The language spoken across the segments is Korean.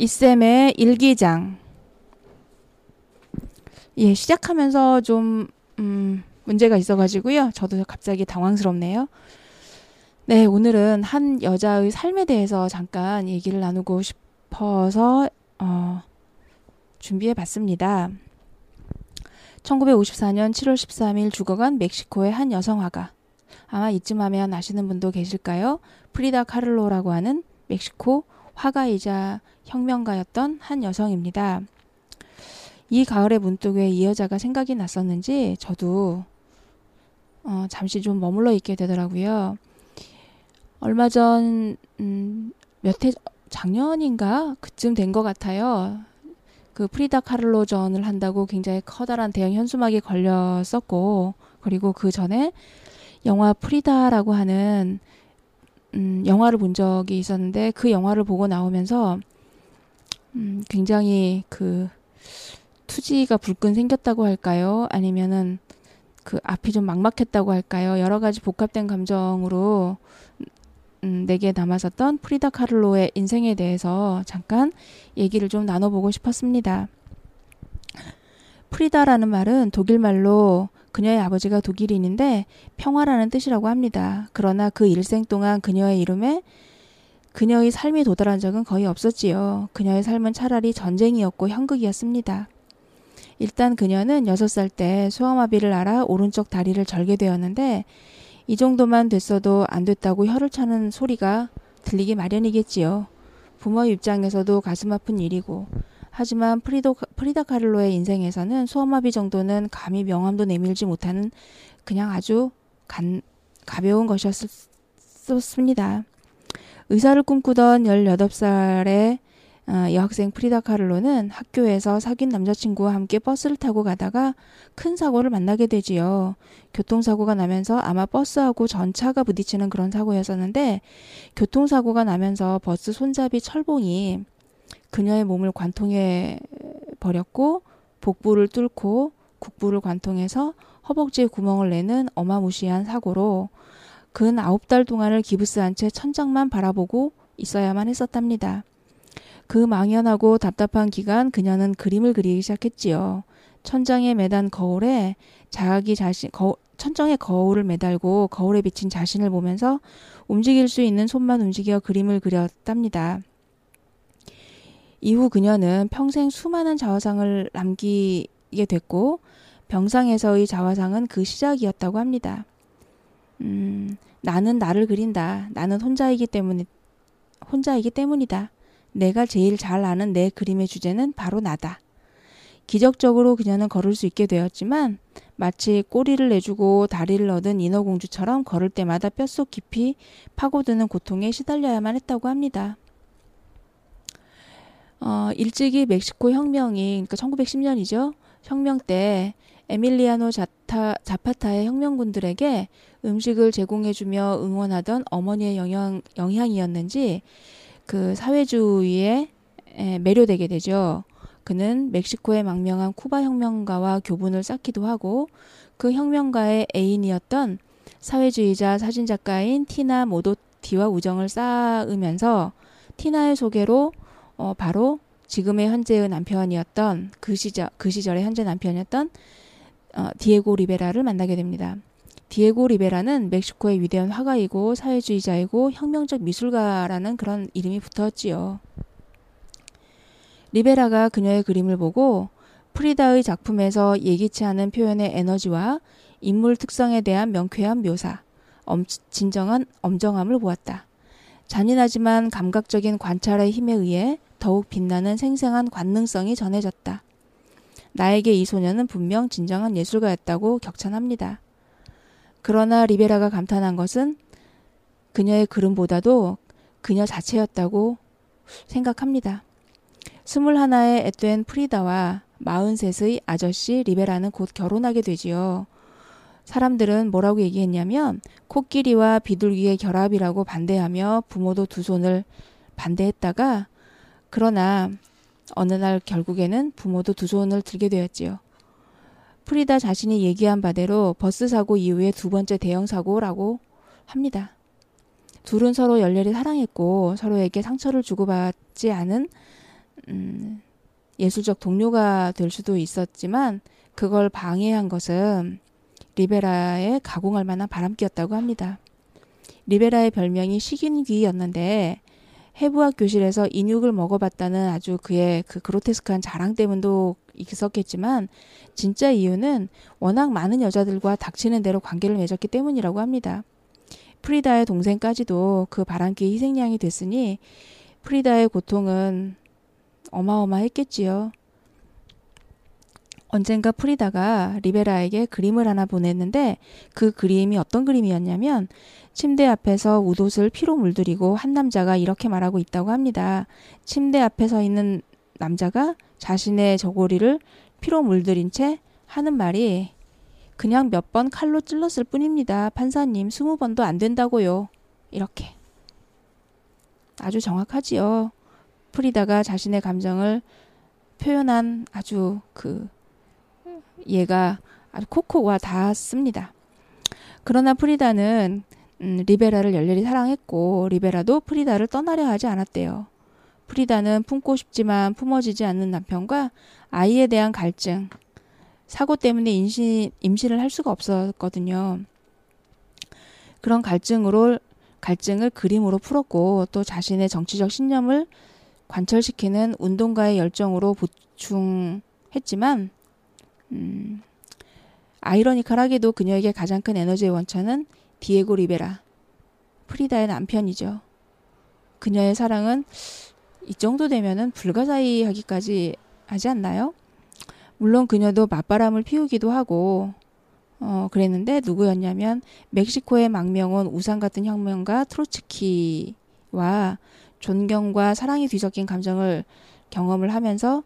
이쌤의 일기장. 예, 시작하면서 좀, 음, 문제가 있어가지고요. 저도 갑자기 당황스럽네요. 네, 오늘은 한 여자의 삶에 대해서 잠깐 얘기를 나누고 싶어서, 어, 준비해 봤습니다. 1954년 7월 13일 죽어간 멕시코의 한 여성 화가. 아마 이쯤 하면 아시는 분도 계실까요? 프리다 카를로라고 하는 멕시코 화가이자 혁명가였던 한 여성입니다. 이 가을에 문득 왜 이 여자가 생각이 났었는지 저도 어, 잠시 좀 머물러 있게 되더라고요. 얼마 전, 음, 몇 해, 작년인가? 그쯤 된 것 같아요. 그 프리다 카를로 전을 한다고 굉장히 커다란 대형 현수막이 걸렸었고, 그리고 그 전에 영화 프리다라고 하는 음, 영화를 본 적이 있었는데 그 영화를 보고 나오면서 음, 굉장히 그 투지가 불끈 생겼다고 할까요? 아니면은 그 앞이 좀 막막했다고 할까요? 여러 가지 복합된 감정으로 음, 내게 남았었던 프리다 카를로의 인생에 대해서 잠깐 얘기를 좀 나눠보고 싶었습니다. 프리다라는 말은 독일 말로 그녀의 아버지가 독일인인데 평화라는 뜻이라고 합니다. 그러나 그 일생 동안 그녀의 이름에 그녀의 삶이 도달한 적은 거의 없었지요. 그녀의 삶은 차라리 전쟁이었고 형극이었습니다. 일단 그녀는 6살 때 소아마비를 알아 오른쪽 다리를 절게 되었는데 이 정도만 됐어도 안 됐다고 혀를 차는 소리가 들리기 마련이겠지요. 부모 입장에서도 가슴 아픈 일이고 하지만 프리도, 프리다 카를로의 인생에서는 소아마비 정도는 감히 명함도 내밀지 못하는 그냥 아주 간, 가벼운 것이었습니다. 의사를 꿈꾸던 18살의 어, 여학생 프리다 카를로는 학교에서 사귄 남자친구와 함께 버스를 타고 가다가 큰 사고를 만나게 되지요. 교통사고가 나면서 아마 버스하고 전차가 부딪히는 그런 사고였었는데 교통사고가 나면서 버스 손잡이 철봉이 그녀의 몸을 관통해 버렸고 복부를 뚫고 국부를 관통해서 허벅지에 구멍을 내는 어마무시한 사고로 근 아홉 달 동안을 기부스 한 채 천장만 바라보고 있어야만 했었답니다. 그 망연하고 답답한 기간 그녀는 그림을 그리기 시작했지요. 천장에 매단 거울에 자기 자신 거, 천장에 거울을 매달고 거울에 비친 자신을 보면서 움직일 수 있는 손만 움직여 그림을 그렸답니다. 이후 그녀는 평생 수많은 자화상을 남기게 됐고 병상에서의 자화상은 그 시작이었다고 합니다. 음, 나는 나를 그린다. 나는 혼자이기 때문에 혼자이기 때문이다. 내가 제일 잘 아는 내 그림의 주제는 바로 나다. 기적적으로 그녀는 걸을 수 있게 되었지만 마치 꼬리를 내주고 다리를 얻은 인어공주처럼 걸을 때마다 뼛속 깊이 파고드는 고통에 시달려야만 했다고 합니다. 어, 일찍이 멕시코 혁명이 그러니까 1910년이죠. 혁명 때 에밀리아노 자타, 자파타의 혁명군들에게 음식을 제공해주며 응원하던 어머니의 영향, 영향이었는지 그 사회주의에 매료되게 되죠. 그는 멕시코의 망명한 쿠바 혁명가와 교분을 쌓기도 하고 그 혁명가의 애인이었던 사회주의자 사진작가인 티나 모도티와 우정을 쌓으면서 티나의 소개로 어, 바로 지금의 현재의 남편이었던 그 시절 그 시절의 현재 남편이었던 어, 디에고 리베라를 만나게 됩니다. 디에고 리베라는 멕시코의 위대한 화가이고 사회주의자이고 혁명적 미술가라는 그런 이름이 붙었지요. 리베라가 그녀의 그림을 보고 프리다의 작품에서 예기치 않은 표현의 에너지와 인물 특성에 대한 명쾌한 묘사, 엄, 진정한 엄정함을 보았다. 잔인하지만 감각적인 관찰의 힘에 의해 더욱 빛나는 생생한 관능성이 전해졌다. 나에게 이 소녀는 분명 진정한 예술가였다고 격찬합니다. 그러나 리베라가 감탄한 것은 그녀의 그림보다도 그녀 자체였다고 생각합니다. 스물하나의 앳된 프리다와 마흔셋의 아저씨 리베라는 곧 결혼하게 되지요. 사람들은 뭐라고 얘기했냐면 코끼리와 비둘기의 결합이라고 반대하며 부모도 두 손을 반대했다가 그러나 어느 날 결국에는 부모도 두 손을 들게 되었지요. 프리다 자신이 얘기한 바대로 버스 사고 이후에 두 번째 대형 사고라고 합니다. 둘은 서로 열렬히 사랑했고 서로에게 상처를 주고받지 않은 음, 예술적 동료가 될 수도 있었지만 그걸 방해한 것은 리베라의 가공할 만한 바람기였다고 합니다. 리베라의 별명이 식인귀였는데 해부학 교실에서 인육을 먹어봤다는 아주 그의 그 그로테스크한 자랑 때문도 있었겠지만 진짜 이유는 워낙 많은 여자들과 닥치는 대로 관계를 맺었기 때문이라고 합니다. 프리다의 동생까지도 그 바람기의 희생양이 됐으니 프리다의 고통은 어마어마했겠지요. 언젠가 프리다가 리베라에게 그림을 하나 보냈는데 그 그림이 어떤 그림이었냐면 침대 앞에서 웃옷을 피로 물들이고 한 남자가 이렇게 말하고 있다고 합니다. 침대 앞에 서 있는 남자가 자신의 저고리를 피로 물들인 채 하는 말이 그냥 몇 번 칼로 찔렀을 뿐입니다. 판사님, 스무 번도 안 된다고요. 이렇게. 아주 정확하지요. 프리다가 자신의 감정을 표현한 아주 그 얘가 아주 콕콕 와 닿았습니다. 그러나 프리다는 음, 리베라를 열렬히 사랑했고 리베라도 프리다를 떠나려 하지 않았대요. 프리다는 품고 싶지만 품어지지 않는 남편과 아이에 대한 갈증, 사고 때문에 임신, 임신을 할 수가 없었거든요. 그런 갈증으로 갈증을 그림으로 풀었고 또 자신의 정치적 신념을 관철시키는 운동가의 열정으로 보충했지만 음, 아이러니컬하게도 그녀에게 가장 큰 에너지의 원천은 디에고 리베라, 프리다의 남편이죠. 그녀의 사랑은 이 정도 되면은 불가사의하기까지 하지 않나요? 물론 그녀도 맞바람을 피우기도 하고 어 그랬는데 누구였냐면 멕시코의 망명온 우상 같은 혁명가 트로츠키와 존경과 사랑이 뒤섞인 감정을 경험을 하면서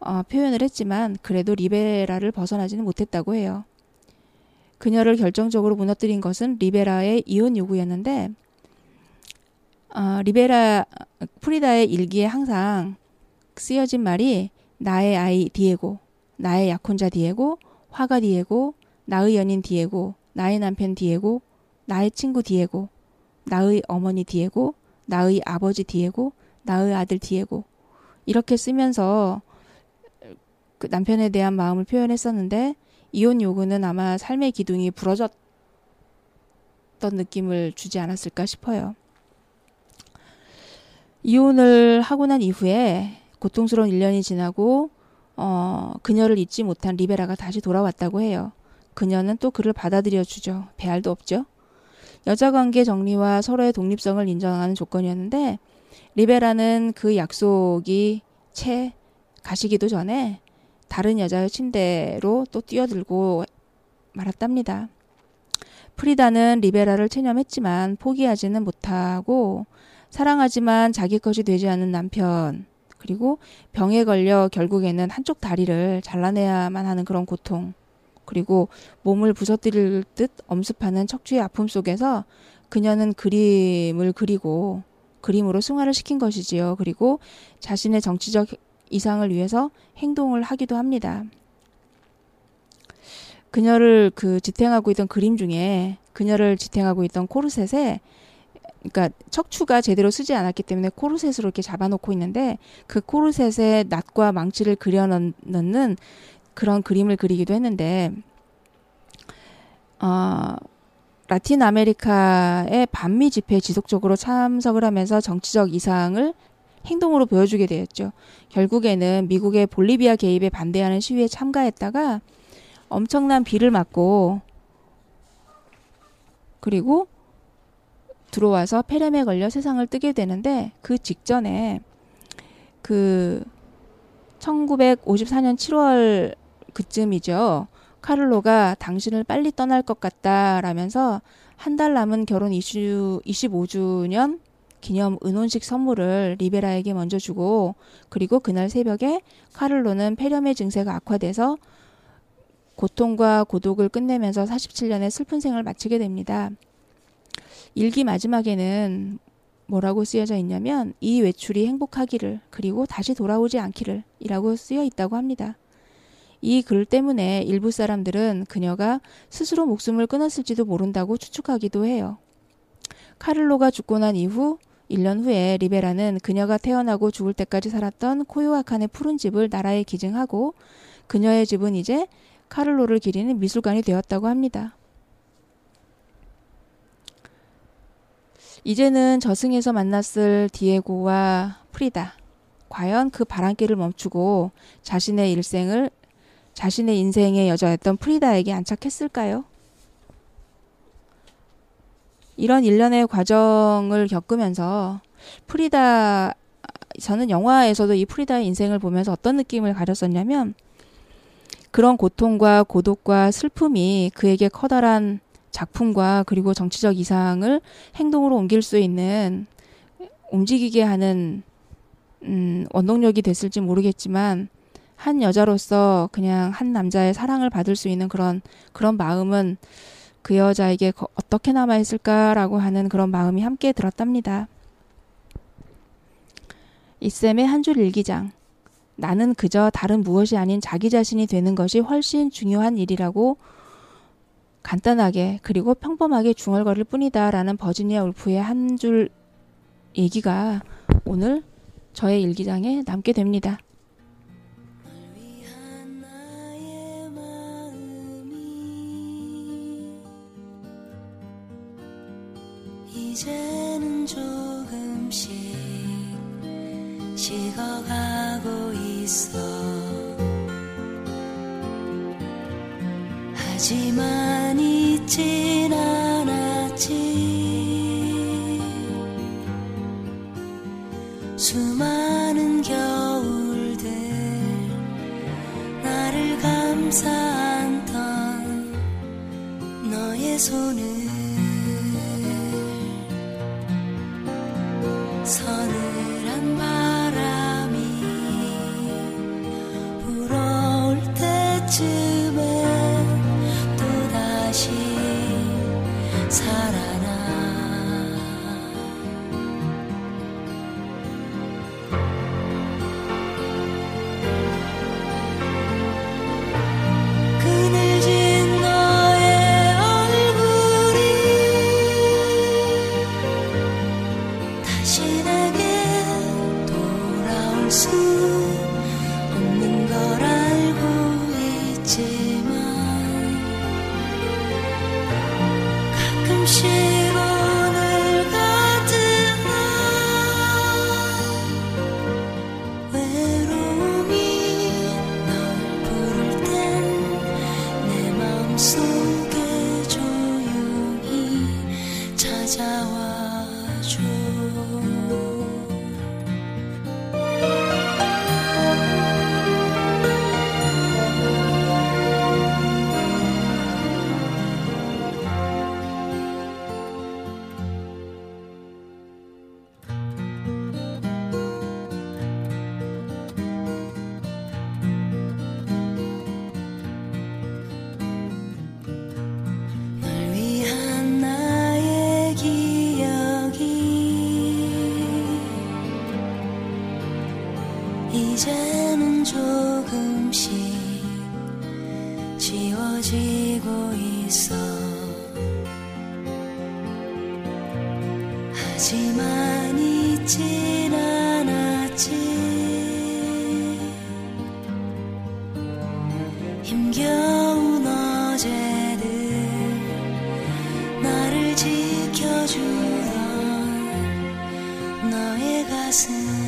어, 표현을 했지만 그래도 리베라를 벗어나지는 못했다고 해요. 그녀를 결정적으로 무너뜨린 것은 리베라의 이혼 요구였는데 어, 리베라 프리다의 일기에 항상 쓰여진 말이 나의 아이 디에고, 나의 약혼자 디에고, 화가 디에고, 나의 연인 디에고, 나의 남편 디에고, 나의 친구 디에고, 나의 어머니 디에고, 나의 아버지 디에고, 나의 아들 디에고 이렇게 쓰면서 그 남편에 대한 마음을 표현했었는데 이혼 요구는 아마 삶의 기둥이 부러졌던 느낌을 주지 않았을까 싶어요. 이혼을 하고 난 이후에 고통스러운 1년이 지나고 어, 그녀를 잊지 못한 리베라가 다시 돌아왔다고 해요. 그녀는 또 그를 받아들여 주죠. 배알도 없죠. 여자 관계 정리와 서로의 독립성을 인정하는 조건이었는데 리베라는 그 약속이 채 가시기도 전에 다른 여자의 침대로 또 뛰어들고 말았답니다. 프리다는 리베라를 체념했지만 포기하지는 못하고 사랑하지만 자기 것이 되지 않는 남편 그리고 병에 걸려 결국에는 한쪽 다리를 잘라내야만 하는 그런 고통 그리고 몸을 부서뜨릴 듯 엄습하는 척추의 아픔 속에서 그녀는 그림을 그리고 그림으로 승화를 시킨 것이지요. 그리고 자신의 정치적 이상을 위해서 행동을 하기도 합니다. 그녀를 그 지탱하고 있던 그림 중에 그녀를 지탱하고 있던 코르셋에 그러니까 척추가 제대로 쓰지 않았기 때문에 코르셋으로 이렇게 잡아놓고 있는데 그 코르셋에 낫과 망치를 그려 넣는 그런 그림을 그리기도 했는데 어, 라틴 아메리카의 반미 집회에 지속적으로 참석을 하면서 정치적 이상을 행동으로 보여주게 되었죠. 결국에는 미국의 볼리비아 개입에 반대하는 시위에 참가했다가 엄청난 비를 맞고 그리고 들어와서 폐렴에 걸려 세상을 뜨게 되는데 그 직전에 그 1954년 7월 그쯤이죠. 카를로가 당신을 빨리 떠날 것 같다라면서 한 달 남은 결혼 이슈 25주년 기념 은혼식 선물을 리베라에게 먼저 주고 그리고 그날 새벽에 카를로는 폐렴의 증세가 악화돼서 고통과 고독을 끝내면서 47년의 슬픈 생을 마치게 됩니다. 일기 마지막에는 뭐라고 쓰여져 있냐면 이 외출이 행복하기를 그리고 다시 돌아오지 않기를 이라고 쓰여 있다고 합니다. 이 글 때문에 일부 사람들은 그녀가 스스로 목숨을 끊었을지도 모른다고 추측하기도 해요. 카를로가 죽고 난 이후 1년 후에 리베라는 그녀가 태어나고 죽을 때까지 살았던 코요아칸의 푸른 집을 나라에 기증하고 그녀의 집은 이제 카를로를 기리는 미술관이 되었다고 합니다. 이제는 저승에서 만났을 디에고와 프리다. 과연 그 바람길을 멈추고 자신의 일생을 자신의 인생의 여자였던 프리다에게 안착했을까요? 이런 일련의 과정을 겪으면서 프리다 저는 영화에서도 이 프리다의 인생을 보면서 어떤 느낌을 가졌었냐면 그런 고통과 고독과 슬픔이 그에게 커다란 작품과 그리고 정치적 이상을 행동으로 옮길 수 있는 움직이게 하는 음, 원동력이 됐을지 모르겠지만 한 여자로서 그냥 한 남자의 사랑을 받을 수 있는 그런 그런 마음은 그 여자에게 어떻게 남아 있을까라고 하는 그런 마음이 함께 들었답니다. 이쌤의 한 줄 일기장. 나는 그저 다른 무엇이 아닌 자기 자신이 되는 것이 훨씬 중요한 일이라고 간단하게 그리고 평범하게 중얼거릴 뿐이다라는 버지니아 울프의 한 줄 얘기가 오늘 저의 일기장에 남게 됩니다. 이제는 조금씩 식어가고 있어. 하지만 잊진 않았지. 수많은 겨울들 나를 감싸 안던 너의 손을 힘겨운 어제들 나를 지켜주던 너의 가슴.